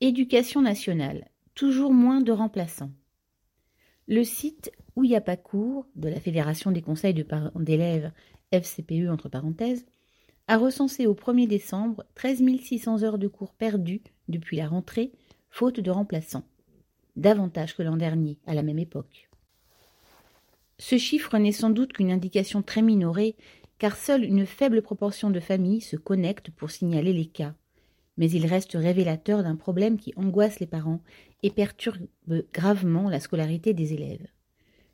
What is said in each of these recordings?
Éducation nationale. Toujours moins de remplaçants. Le site cours de la Fédération des conseils d'élèves FCPE entre parenthèses a recensé au 1er décembre 13 600 heures de cours perdues depuis la rentrée, faute de remplaçants. Davantage que l'an dernier, à la même époque. Ce chiffre n'est sans doute qu'une indication très minorée, car seule une faible proportion de familles se connectent pour signaler les cas. Mais il reste révélateur d'un problème qui angoisse les parents et perturbe gravement la scolarité des élèves.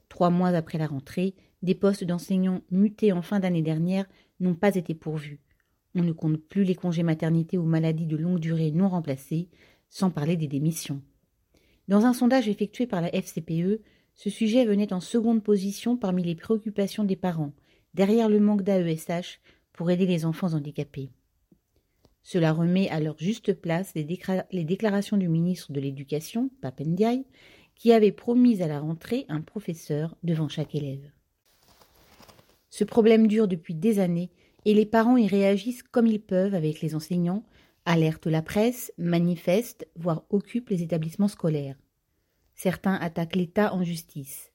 Trois mois après la rentrée, des postes d'enseignants mutés en fin d'année dernière n'ont pas été pourvus. On ne compte plus les congés maternité ou maladies de longue durée non remplacés, sans parler des démissions. Dans un sondage effectué par la FCPE, ce sujet venait en seconde position parmi les préoccupations des parents, derrière le manque d'AESH pour aider les enfants handicapés. Cela remet à leur juste place les, déclarations du ministre de l'Éducation, Papendiaï, qui avait promis à la rentrée un professeur devant chaque élève. Ce problème dure depuis des années et les parents y réagissent comme ils peuvent avec les enseignants, alertent la presse, manifestent, voire occupent les établissements scolaires. Certains attaquent l'État en justice.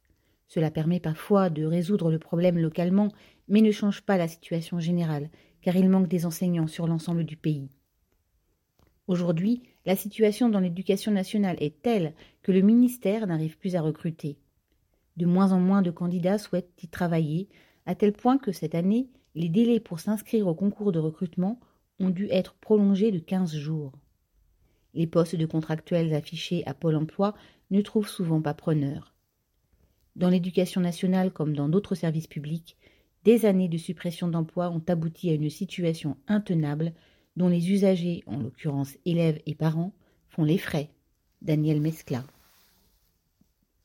Cela permet parfois de résoudre le problème localement, mais ne change pas la situation générale, car il manque des enseignants sur l'ensemble du pays. Aujourd'hui, la situation dans l'éducation nationale est telle que le ministère n'arrive plus à recruter. De moins en moins de candidats souhaitent y travailler, à tel point que cette année, les délais pour s'inscrire au concours de recrutement ont dû être prolongés de 15 jours. Les postes de contractuels affichés à Pôle emploi ne trouvent souvent pas preneurs. Dans l'éducation nationale comme dans d'autres services publics, des années de suppression d'emplois ont abouti à une situation intenable dont les usagers, en l'occurrence élèves et parents, font les frais. Daniel Mescla.